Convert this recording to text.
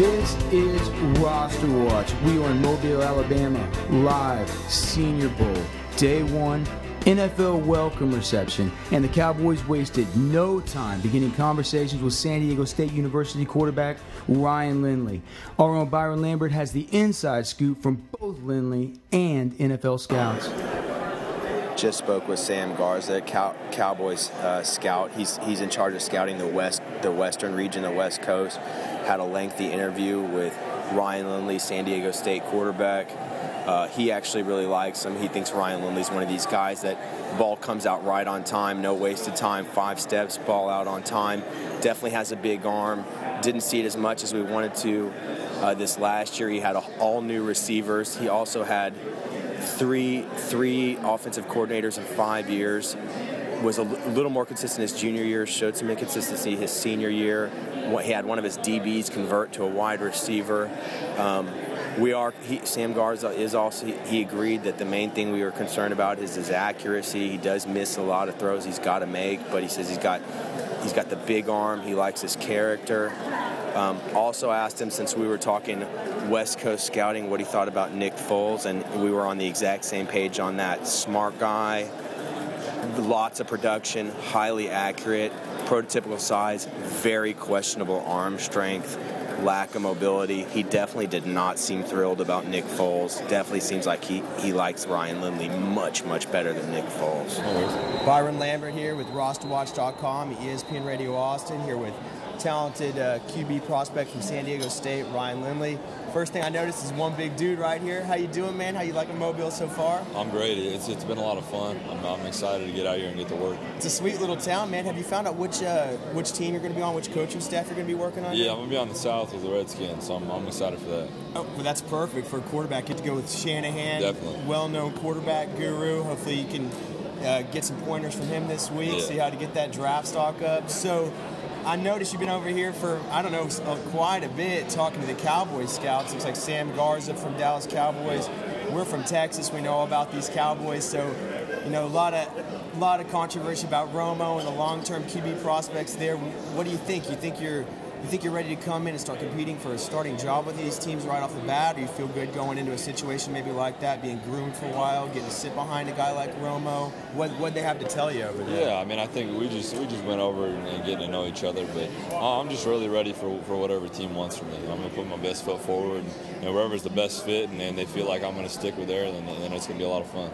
This is Roster Watch. We are in Mobile, Alabama, live Senior Bowl, day one, NFL welcome reception, and the Cowboys wasted no time beginning conversations with San Diego State University quarterback Ryan Lindley. Our own Byron Lambert has the inside scoop from both Lindley and NFL scouts just spoke with Sam Garza, Cow- Cowboys uh, scout. He's he's in charge of scouting the west, the western region, the West Coast. Had a lengthy interview with Ryan Lindley, San Diego State quarterback. Uh, he actually really likes him. He thinks Ryan Lindley's one of these guys that ball comes out right on time, no wasted time, five steps, ball out on time. Definitely has a big arm. Didn't see it as much as we wanted to uh, this last year. He had a, all new receivers. He also had three three offensive coordinators in five years. Was a little more consistent his junior year. Showed some inconsistency his senior year. He had one of his DBs convert to a wide receiver. Um, we are he, Sam Garza is also he, agreed that the main thing we were concerned about is his accuracy. He does miss a lot of throws he's got to make, but he says he's got he's got the big arm. He likes his character. Um, also asked him since we were talking West Coast scouting what he thought about Nick Foles, and we were on the exact same page on that. Smart guy, lots of production, highly accurate, prototypical size, very questionable arm strength lack of mobility. He definitely did not seem thrilled about Nick Foles. Definitely seems like he, he likes Ryan Lindley much, much better than Nick Foles. Byron Lambert here with rosterwatch.com, ESPN Radio Austin, here with talented uh, QB prospect from San Diego State, Ryan Lindley. First thing I noticed is one big dude right here. How you doing, man? How you liking Mobile so far? I'm great. It's, it's been a lot of fun. I'm, I'm excited to get out here and get to work. It's a sweet little town, man. Have you found out which uh, which team you're going to be on, which coaching staff you're going to be working on? Yeah, I'm going to be on the South with the Redskins, so I'm, I'm excited for that. Oh, well, that's perfect for a quarterback. Get to go with Shanahan, Definitely. well-known quarterback guru. Hopefully, you can uh, get some pointers from him this week. Yeah. See how to get that draft stock up. So. I noticed you've been over here for, I don't know, uh, quite a bit talking to the Cowboys scouts. Looks like Sam Garza from Dallas Cowboys. We're from Texas. We know about these Cowboys. So, you know, a lot of a lot of controversy about Romo and the long-term QB prospects there. What do you think? You think you're you think you're ready to come in and start competing for a starting job with these teams right off the bat, or you feel good going into a situation maybe like that, being groomed for a while, getting to sit behind a guy like Romo? What what they have to tell you over there? Yeah, I mean, I think we just we just went over and, and getting to know each other, but uh, I'm just really ready for, for whatever team wants from me. I'm gonna put my best foot forward, and you know, wherever's the best fit, and, and they feel like I'm gonna stick with there, then, then it's gonna be a lot of fun.